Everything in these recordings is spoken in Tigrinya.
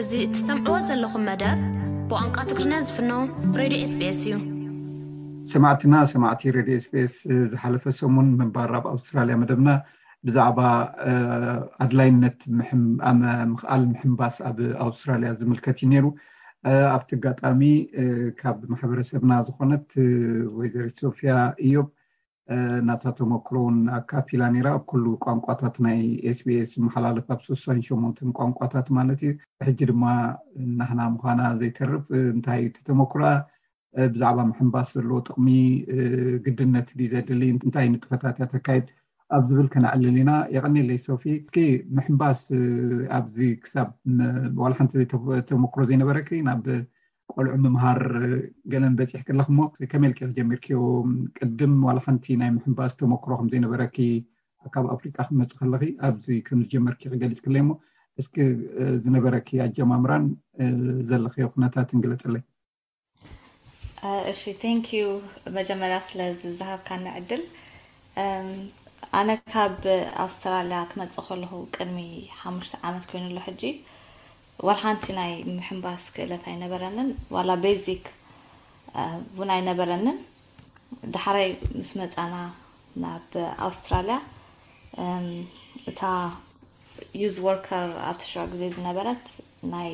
እዚ እትሰምዕዎ ዘለኹም መደብ ብቋንቋ ትግርኛ ዝፍኖ ሬድዮ ኤስቢኤስ እዩ። ሰማዕትና ሰማዕቲ ሬድዮ ኤስቢኤስ ዝሓለፈ ሰሙን ምንባር ኣብ ኣውስትራልያ መደብና ብዛዕባ ኣድላይነት ምኽኣል ምሕንባስ ኣብ ኣውስትራልያ ዝምልከት እዩ ነይሩ። ኣብቲ ኣጋጣሚ ካብ ማሕበረሰብና ዝኾነት ወይዘሪት ሶፊያ እዮብ ናታ ተመክሮ ውን ኣካፊላ ነይራ ኣብ ኩሉ ቋንቋታት ናይ SBS ዝመሓላለፍ ኣብ ስሳን ሸሞንተን ቋንቋታት ማለት እዩ ሕጂ ድማ ናህና ምዃና ዘይተርፍ እንታይ እዩ ተተመክሮኣ ብዛዕባ ምሕንባስ ዘለዎ ጥቕሚ ግድነት ድ ዘድሊ እንታይ ንጥፈታት እያ ተካይድ ኣብ ዝብል ከነዕልል ኢና የቐኒለይ ሶፊ እስኪ ምሕንባስ ኣብዚ ክሳብ ዋላ ሓንቲ ተመክሮ ዘይነበረኪ ናብ ቆልዑ ምምሃር ገለን በፂሕኪ ኣለኪ እሞ ከመይ ኢልኪ ኢኪ ጀሚርክዮ? ቅድም ዋላ ሓንቲ ናይ ምሕንባስ ተመክሮ ከም ዘይነበረኪ ካብ ኣፍሪቃ ክትመፂ ከለኪ ኣብዚ ከም ዝጀመርክዮ ገሊፅክለይ እሞ እስኪ ዝነበረኪ ኣጀማምራን ዘለክዮ ኩነታትን ግለፅለይ። እሺ ቴንኪዩ መጀመርያ ስለዚ ዝሃብካኒ ዕድል ኣነ ካብ ኣውስትራልያ ክመፅእ ከለኩ ቅድሚ ሓሙሽተ ዓመት ኮይኑ ኣሎ ሕጂ ዋላ ሓንቲ ናይ ምሕንባስ ክእለት ኣይነበረንን ዋላ ቤዚክ ውን ኣይነበረንን ዳሕራይ ምስ መጻና ናብ ኣውስትራልያ እታ ዩዝ ወርከር ኣብቲ ሽዑ ግዜ ዝነበረት ናይ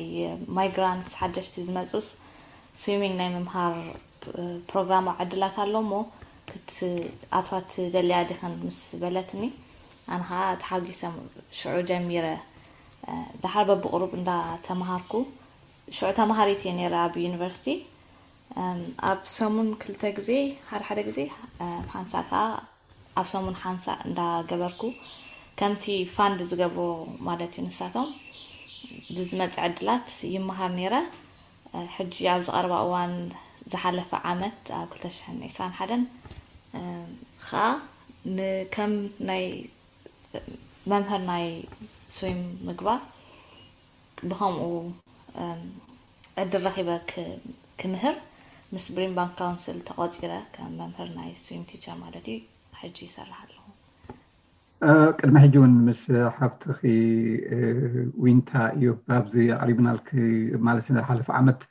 ማይግራንትስ ሓደሽቲ ዝመጹስ ስዊሚንግ ናይ ምምሃር ፕሮግራማ ዕድላት ኣሎ እሞ ክትኣትዋ ትደልያ ዲኽን ምስ በለትኒ ኣነ ኸኣ ተሓጒሰ ሽዑ ጀሚረ ደሓር በብቑሩብ እንዳ ተመሃርኩ ሽዑ ተመሃሪት እየ ነይረ ኣብ ዩኒቨርሲቲ ኣብ ሰሙን ክልተ ግዜ ሓደ ሓደ ግዜ ሓንሳእ ከዓ ኣብ ሰሙን ሓንሳእ እንዳ ገበርኩ ከምቲ ፋንድ ዝገብሮ ማለት እዩ ንሳቶም ብዝመፀ ዕድላት ይመሃር ነይረ ሕጂ ኣብዚ ቀረባ እዋን ዝሓለፈ ዓመት ኣብ ክልተ ሽሕን ዕስራን ሓደን ከዓ ንከም ናይ መምህር ናይ ስዊም ምግባር ብኸምኡ ዕድል ረኺበ ክምህር ምስ ብሪም ባንክ ካውንስል ተቖፂረ ከም መምህር ናይ ስዊም ቲቸር ማለት እዩ ሕጂ ይሰርሕ ኣለኹ ቅድሚ ሕጂ እውን ምስ ሓፍትኺ ዊንታ እዩ ኣብዚ ኣቕሪብናልኪ ማለት ዝሓለፈ ዓመት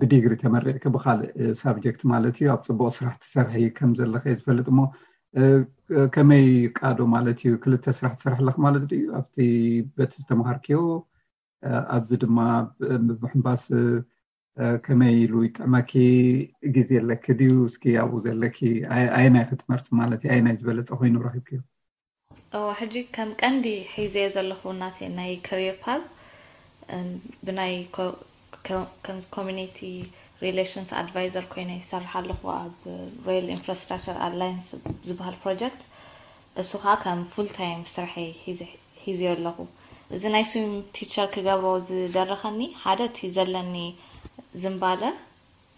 ብዲግሪ ተመሪዕኪ ብካልእ ሳብጀክት ማለት እዩ ኣብ ፅቡቕ ስራሕ ትሰርሒ ከም ዘለኺ ዝፈልጥ እሞ ከመይ ቃዶ ማለት እዩ ክልተ ስራሕ ትሰርሕ ኣለክ ማለት ድዩ ኣብቲ በቲ ዝተምሃርክዮ ኣብዚ ድማ ብምሕንባስ ከመይ ኢሉ ይጥዕመኪ ግዜ ኣለኪ ድዩ እስኪ ኣብኡ ዘለኪ ኣየናይ ክትመርፂ ማለት እዩ ኣየናይ ዝበለፀ ኮይኑ ረኪብክዮ እወ ሕጂ ከም ቀንዲ ሒዘዮ ዘለኹ እናተይ ናይ ከሪር ፓዝ ብናይ ከም ኮሚኒቲ ሪሌሽንስ ኣድቫይዘር ኮይነ ይሰርሕ ኣለኹ ኣብ ሬል ኢንፍራስትራክቸር ኣላይንስ ዝበሃል ፕሮጀክት እሱ ከዓ ከም ፉል ታይም ስርሐይ ሒዘዮ ኣለኹ እዚ ናይ ስዊም ቲቸር ክገብሮ ዝደረኸኒ ሓደ እቲ ዘለኒ ዝምባለ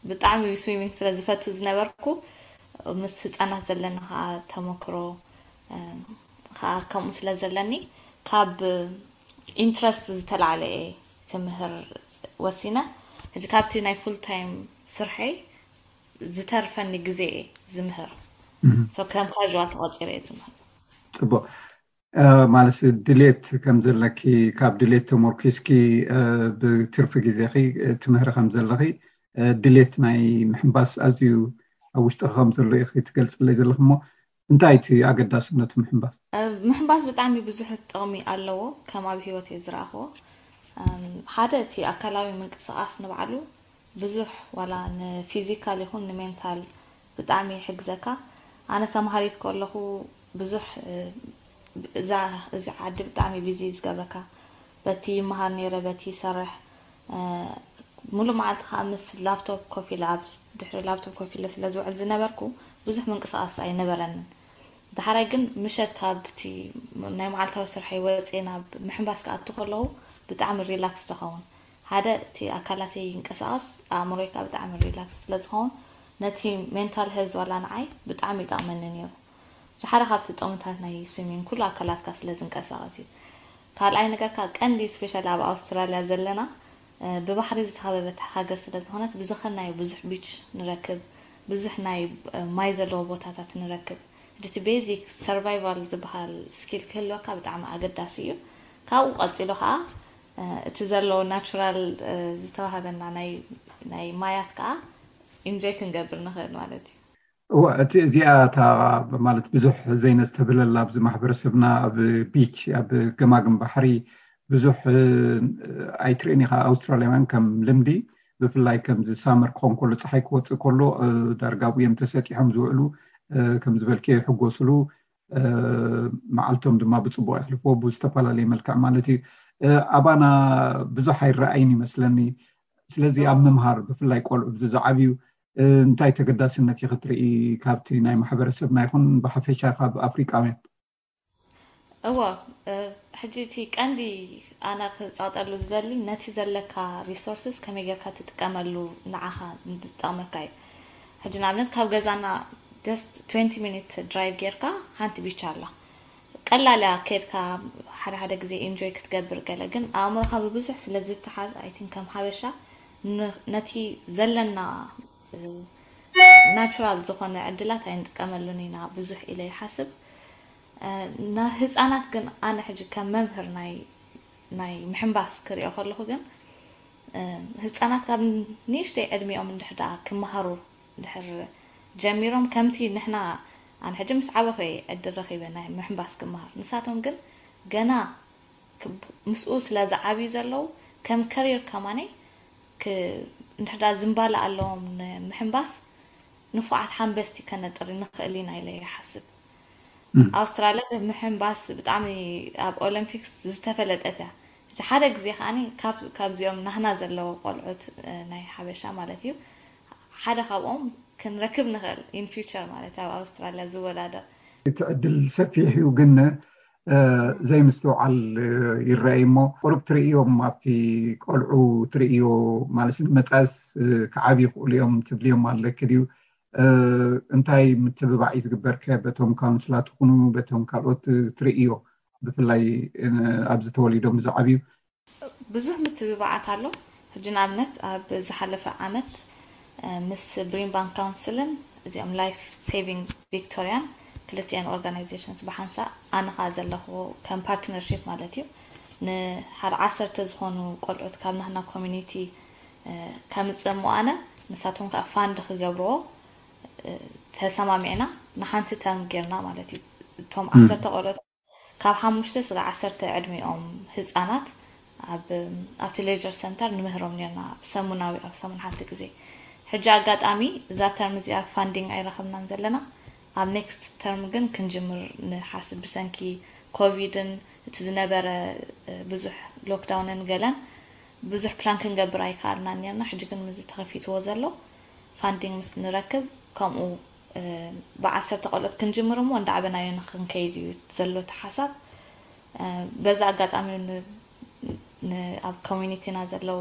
ብጣዕሚ ዩ ስዊሚንግ ስለ ዝፈቱ ዝነበርኩ ምስ ህጻናት ዘለኒ ከኣ ተሞክሮ ከኣ ከምኡ ስለ ዘለኒ ካብ ኢንትረስት ዝተላዕለ እየ ክምህር ወሲነ ሕጂ ካብቲ ናይ ፉል ታይም ስርሐይ ዝተርፈኒ ግዜ እየ ዝምህር ከም ካዥዋል ተቆጺረ እየ ዝምህር። ጽቡቅ ማለት ድሌት ከም ዘለኪ ካብ ድሌት ተሞርኪስኪ ብትርፊ ግዜኺ ትምህሪ ከም ዘለኺ ድሌት ናይ ምሕንባስ ኣዝዩ ኣብ ውሽጢኺ ከም ዘሎ ኢኺ ትገልፅለይ ዘለኺ እሞ እንታይ እቲ ኣገዳስነቱ ምሕንባስ? ምሕንባስ ብጣዕሚ ብዙሕ ጥቕሚ ኣለዎ ከም ኣብ ሂወተይ ዝረኣኽዎ ሓደ እቲ ኣካላዊ ምንቅስቓስ ንባዕሉ ብዙሕ ዋላ ንፊዚካል ይኹን ንሜንታል ብጣዕሚ ይሕግዘካ ኣነ ተማሃሪት ኮለኩ ብዙሕ እዛ እዚ ዓዲ ብጣዕሚ ቢዚ ዝገብረካ በቲ ይመሃር ነይረ በቲ ይሰርሕ ሙሉእ መዓልቲ ከኣ ምስ ላብቶብ ኮፍ ኢለ ኣብ ድሕሪ ላብቶብ ኮፍ ኢለ ስለ ዝውዕል ዝነበርኩ ብዙሕ ምንቅስቃስ ኣይነበረንን ዳሓራይ ግን ምሸት ካብቲ ናይ መዓልታዊ ስርሐይ ወጽየ ናብ ምሕንባስ ክኣቱ ከለኩ ብጣዕሚ ሪላክስ ደከውን ሓደ እቲ ኣካላተይ ይንቀሳቀስ ኣእምሮይ ከኣ ብጣዕሚ ሪላክስ ስለ ዝኸውን ነቲ ሜንታል ሄልዝ ዋላ ንዓይ ብጣዕሚ ይጠቅመኒ ኔሩ ሓደ ካብቲ ጥቅምታት ናይ ስዊሚንግ ኩሉ ኣካላትካ ስለ ዝንቀሳቀስ እዩ ካልኣይ ነገር ከኣ ቀንዲ ስፔሻሊ ኣብ ኣውስትራልያ ዘለና ብባሕሪ ዝተኸበበት ሃገር ስለ ዝኾነት ብዝኸድናዮ ብዙሕ ቢች ንረክብ ብዙሕ ናይ ማይ ዘለዎ ቦታታት ንረክብ ሕጂ እቲ ቤዚክ ሰርቫይቫል ዝበሃል ስኪል ክህልወካ ብጣዕሚ ኣገዳሲ እዩ ካብኡ ቀጺሉ ከኣ እቲ ዘሎ ናቹራል ዝተዋህበና ናይ ማያት ከኣ ኢንጆይ ክንገብር ንኽእል ማለት እዩ። እወ እቲ እዚኣ እታ ማለት ብዙሕ ዘይነስተብህለላ ኣብዚ ማሕበረሰብና ኣብ ቢች ኣብ ገማግም ባሕሪ ብዙሕ ኣይትርእን ኢኻ ኣውስትራልያውያን ከም ልምዲ ብፍላይ ከምዚ ሳመር ክኾን ከሎ ፀሓይ ክወፅእ ከሎ ዳርጋ ኣብኡ እዮም ተሰጢሖም ዝውዕሉ ከም ዝበልክዮ ይሕጎስሉ መዓልቶም ድማ ብፅቡቅ የሕልፎ ብዝተፈላለየ መልክዕ ማለት እዩ ኣባና ብዙሕ ኣይረኣይን ይመስለኒ ስለዚ ኣብ ምምሃር ብፍላይ ቆልዑ ብዚ ዝዓብዩ እንታይ ተገዳስነት እዩ ክትርኢ ካብቲ ናይ ማሕበረሰብና ይኹን ብሓፈሻ ካብ ኣፍሪቃውያን እወ ሕጂ እቲ ቀንዲ ኣነ ክፃጠሉ ዝደሊ ነቲ ዘለካ ሪሶርስስ ከመይ ጌርካ ትጥቀመሉ ንዓኻ ዝጠቕመካ እዩ ሕጂ ንኣብነት ካብ ገዛና just twenty minute drive ጌርካ ሓንቲ beach ኣላ ቀላል እያ ኬድካ ሓደ ሓደ ግዜ enjoy ክትገብር ገለ ግን ኣእምሮኻ ብብዙሕ ስለ ዝተሓዝ i think ከም ሓበሻ ን ነቲ ዘለና natural ዝኾነ ዕድላት ኣይንጥቀመሉን ኢና ብዙሕ ኢለ ይሓስብ ን ህጻናት ግን ኣነ ሕጂ ከም መምህር ናይ ናይ ምሕንባስ ክሪኦ ከለኹ ግን ህጻናት ካብ ንእሽተይ ዕድሚኦም እንድሕር ደኣ ክመሃሩ እንድሕር ጀሚሮም ከምቲ ንሕና ኣነ ሕጂ ምስ ዓበኹ እየ ዕድል ረኺበ ናይ ምሕንባስ ክመሃር ንሳቶም ግን ገና ምስኡ ስለ ዝዓብዩ ዘለዉ ከም career ከማነይ እንድሕር ደኣ ዝምባለ ኣለዎም ንምሕንባስ ንፉዓት ሓንበስቲ ከነጥሪ ንኽእል ኢና ኢለ ይሓስብ። ኣውስትራልያ ብምሕንባስ ብጣዕሚ ኣብ ኦለምፒክስ ዝተፈለጠት እያ እቲ ሓደ ግዜ ከኣ ካብ ካብዚኦም ናህና ዘለዉ ቆልዑት ናይ ሓበሻ ማለት እዩ ሓደ ካብኦም ክንረክብ ንኽእል in future ማለት ኣብ ኣውስትራልያ ዝወዳደቕ። እቲ ዕድል ሰፊሕ እዩ ግን ዘይምስትውዓል ይረኣይ እሞ ቁሩብ ትርእዮም ኣብቲ ቆልዑ ትርእዮ ማለት ንመጻእስ ክዓብዩ ይኽእሉ እዮም ትብልዮም ኣለኪ ድዩ እንታይ ምትብባዕ እዩ ዝግበር ከ በቶም ካውንስላት ይኹኑ በቶም ካልኦት ትርእዮ ብፍላይ ኣብዚ ተወሊዶም ዝዓብዩ። ብዙሕ ምትብባዓት ኣሎ። ሕጂ ንኣብነት ኣብ ዝሓለፈ ዓመት ምስ ብሪን ባንክ ካውንስልን እዚኦም ላይፍ ሴቪንግ ቪክቶርያን ክልቲኣን ኦርጋናይዜሽንስ ብሓንሳእ ኣነ ከኣ ዘለኹዎ ከም ፓርትነርሺፕ ማለት እዩ ንሓደ ዓሰርተ ዝኾኑ ቆልዑት ካብ ናህና ኮሚኒቲ ከምጽእ እሞ ኣነ ንሳቶም ከኣ ፋንድ ክገብርዎ ተሰማሚዕና ንሓንቲ ተርም ጌርና ማለት እዩ እቶም ዓሰርተ ቆልዑት ካብ ሓሙሽተ ስጋዕ ዓሰርተ ዕድሚኦም ህጻናት ኣብ ኣብቲ ሌጀር ሰንተር ንምህሮም ኔርና ሰሙናዊ ኣብ ሰሙን ሓንቲ ግዜ ሕጂ ኣጋጣሚ እዛ ተርም እዚኣ ፋንዲንግ ኣይረኸብናን ዘለና ኣብ ኔክስት ተርም ግን ክንጅምር ንሓስብ ብሰንኪ ኮቪድን እቲ ዝነበረ ብዙሕ ሎክዳውንን ገለን ብዙሕ ፕላን ክንገብር ኣይከኣልናን ኔርና ሕጂ ግን ምስዚ ተኸፊትዎ ዘሎ ፋንዲንግ ምስ ንረክብ ከምኡ ብ ዓሰርተ ቆልዑት ክንጅምር እሞ እንዳዕበናዮ ንክንከይድ እዩ ዘሎ እቲ ሓሳብ በዚ ኣጋጣሚ ን ኣብ ኮሚኒቲና ዘለዉ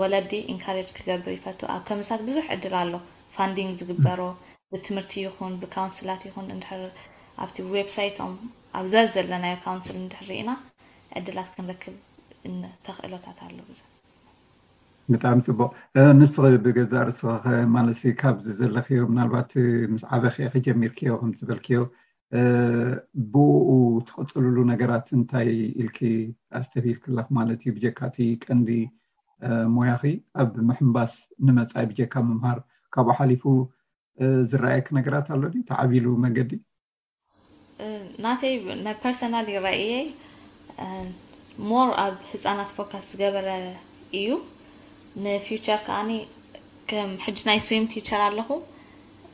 ወለዲ ኢንካሬጅ ክገብር ይፈቱ ኣብ ከምሳት ብዙሕ ዕድል ኣሎ ፋንዲንግ ዝግበሮ ብ ትምህርቲ ይኩን ብ ካውንስላት ይኩን እንድሕር ኣብቲ ዌብሳይቶም ኣብ ዘዘለናዮ ካውንስል እንድሕር ሪኢና ዕድላት ክንረክብ ን ተክእሎታት ኣሎ ብዙሕ። ብጣዕሚ ጽቡቕ ንስኺ ብገዛእ ርእስኺኸ ማለትሲ ካብዚ ዘለኽዮ ምናልባት ምስ ዓበኺ ኢኺ ጀሚርክዮ ከም ዝበልክዮ ብእኡ ትቕጽልሉ ነገራት እንታይ ኢልኪ ኣስተብሂልኪ ኣለኺ ማለት እዩ ብጀካ እቲ ቀንዲ ሞያኺ ኣብ ምሕንባስ ንመጻኢ ብጀካ ምምሃር ካብኡ ሓሊፉ ዝረኣየኪ ነገራት ኣሎ ድዩ ተዓብይሉ መንገዲ ናተይ ናይ ፐርሰናል ይረእየይ ሞር ኣብ ህጻናት ፎካስ ዝገበረ ኢዩ ን ፊውቸር ከኣኒ ከም ሕጂ ናይ ስዊም ቲቸር ኣለኹ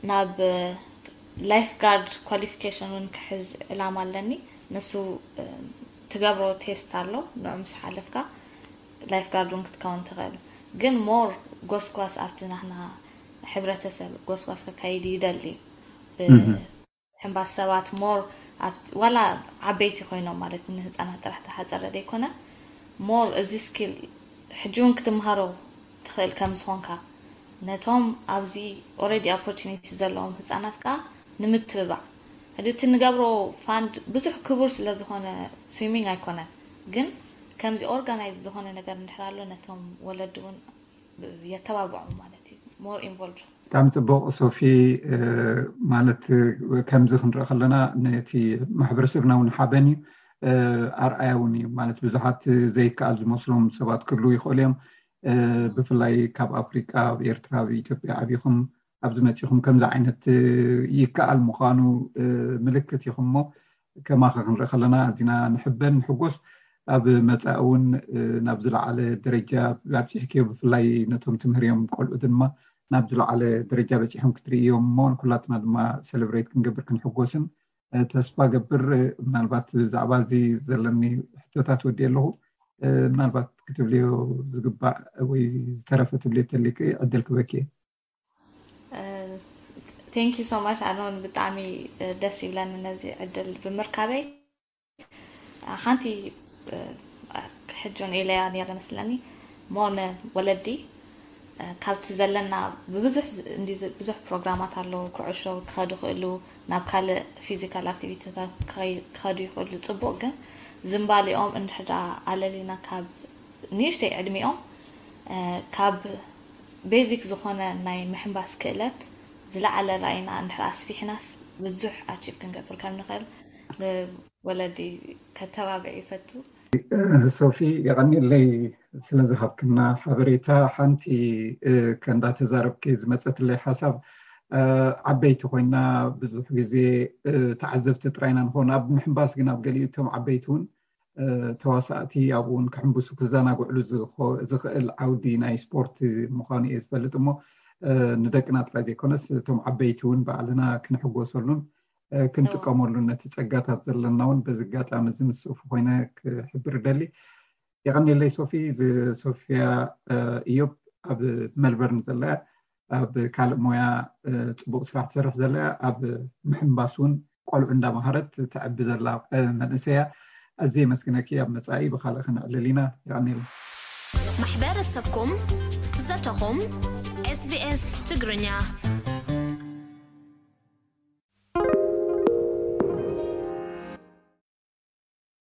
ናብ ላይፍ ጋርድ ኳሊፊኬሽን ውን ክሕዝ ዕላማ ኣለኒ ንሱ ትገብሮ ቴስት ኣሎ ንዑ ምስ ሓለፍካ ላይፍ ጋርድ ውን ክትከውን ትኽእል ግን ሞር ጎስጓስ ኣብቲ ናህና ሕብረተሰብ ጎስጓስ ከካይድ ይደሊ። ብሕንባስ ሰባት more ኣብቲ ዋላ ዓበይቲ ኮይኖም ማለት ንህጻናት ጥራሕ ተሓጸረ ደይኮነ more እዚ skill ሕጂ ውን ክትምሃሮ ትኽእል ከም ዝኾንካ ነቶም ኣብዚ already opportunity ዘለዎም ህጻናት ከኣ ንምትብባዕ ሕጂ እቲ ንገብሮ fund ብዙሕ ክቡር ስለ ዝኾነ swimming ኣይኮነን ግን ከምዚ organized ዝኾነ ነገር እንድሕር ኣሎ ነቶም ወለዲ ውን የተባብዖም ማለት እዩ ሞር ኢንቮልቭድ ብጣዕሚ ፅቡቅ ሶፊ ማለት ከምዚ ክንርኢ ከለና ነቲ ማሕበረሰብና እውን ሓበን እዩ ኣርኣያ እውን እዩ ማለት ብዙሓት ዘይከኣል ዝመስሎም ሰባት ክህልው ይኽእሉ እዮም ብፍላይ ካብ ኣፍሪቃ ኣብ ኤርትራ ኣብ ኢትዮጵያ ዓቢኹም ኣብዚ መፂኹም ከምዚ ዓይነት ይከኣል ምዃኑ ምልክት ኢኹም እሞ ከማኸ ክንርኢ ከለና ኣዚና ንሕበን ንሕጎስ ኣብ መፃኢ እውን ናብ ዝለዓለ ደረጃ ኣብፂሕክዮ ብፍላይ ነቶም ትምህርዮም ቆልዑ ድማ ናብ ዝለዓለ ደረጃ በፂሖም ክትርእዮም እሞ ንኩላትና ድማ ሰለብሬት ክንገብር ክንሕጎስን ተስፋ ገብር ምናልባት ብዛዕባ እዚ ዘለኒ ሕቶታት ወዲእ ኣለኹ ምናልባት ክትብልዮ ዝግባእ ወይ ዝተረፈ ትብልዮ ተሊክ ዕድል ክበክ እየ Thank you so much ኣነ ውን ብጣዕሚ ደስ ይብለኒ ነዚ ዕድል ብምርካበይ ሓንቲ ሕጂ ውን ኢለያ ነይረ መስለኒ ሞር ንወለዲ ካብቲ ዘለና ብብዙሕ እንዲ ብዙሕ ፕሮግራማት ኣለዉ ኩዕሾ ክኸዱ ይኽእሉ ናብ ካልእ ፊዚካል ኣክቲቪቲታት ክኸዱ ይኽእሉ ፅቡቕ ግን ዝምባሌኦም እንድሕዳ ኣለሊና ካብ ንእሽተይ ዕድሚኦም ካብ ቤዚክ ዝኾነ ናይ ምሕንባስ ክእለት ዝለዓለ ራኢና እንድሕር ኣስፊሕናስ ብዙሕ ኣቺቭ ክንገብር ከም ንኽእል ንወለዲ ከተባብዕ ይፈቱ። ሶፊ የቐንየለይ ስለ ዝሃብክና ሓበሬታ። ሓንቲ ከንዳ ተዛረብኪ ዝመጸትለይ ሓሳብ ዓበይቲ ኮይና ብዙሕ ግዜ ተዓዘብቲ ጥራይ ኢና ንኾን ኣብ ምሕንባስ ግን ኣብ ገሊኡ እቶም ዓበይቲ ውን ተዋሳእቲ ኣብኡ ውን ክሕምብሱ ክዘናግዕሉ ዝኽእል ዓውዲ ናይ ስፖርት ምዃኑ እየ ዝፈልጥ እሞ ንደቅና ጥራይ ዘይኮነስ እቶም ዓበይቲ እውን ባዕልና ክንሕጎሰሉን ክንጥቀመሉን ነቲ ፀጋታት ዘለና እውን በዚ ኣጋጣሚ እዚ ምስ ሶፊ ኮይነ ክሕብር ደሊ የቀኒለይ ሶፊ ሶፊያ እዮብ ኣብ መልበርን ዘላ ኣብ ካልእ ሞያ ፅቡቅ ስራሕ ትሰርሕ ዘላ እያ ኣብ ምሕንባስ እውን ቆልዑ እንዳምሃረት ተዕቢ ዘላ መንእሰይ እያ ኣዝየ የመስግነኪ ኣብ መፃኢ ብካልእ ከነዕልል ኢና የቀንየለይ። ማሕበረሰብኩም ዘተኹም SBS ትግርኛ።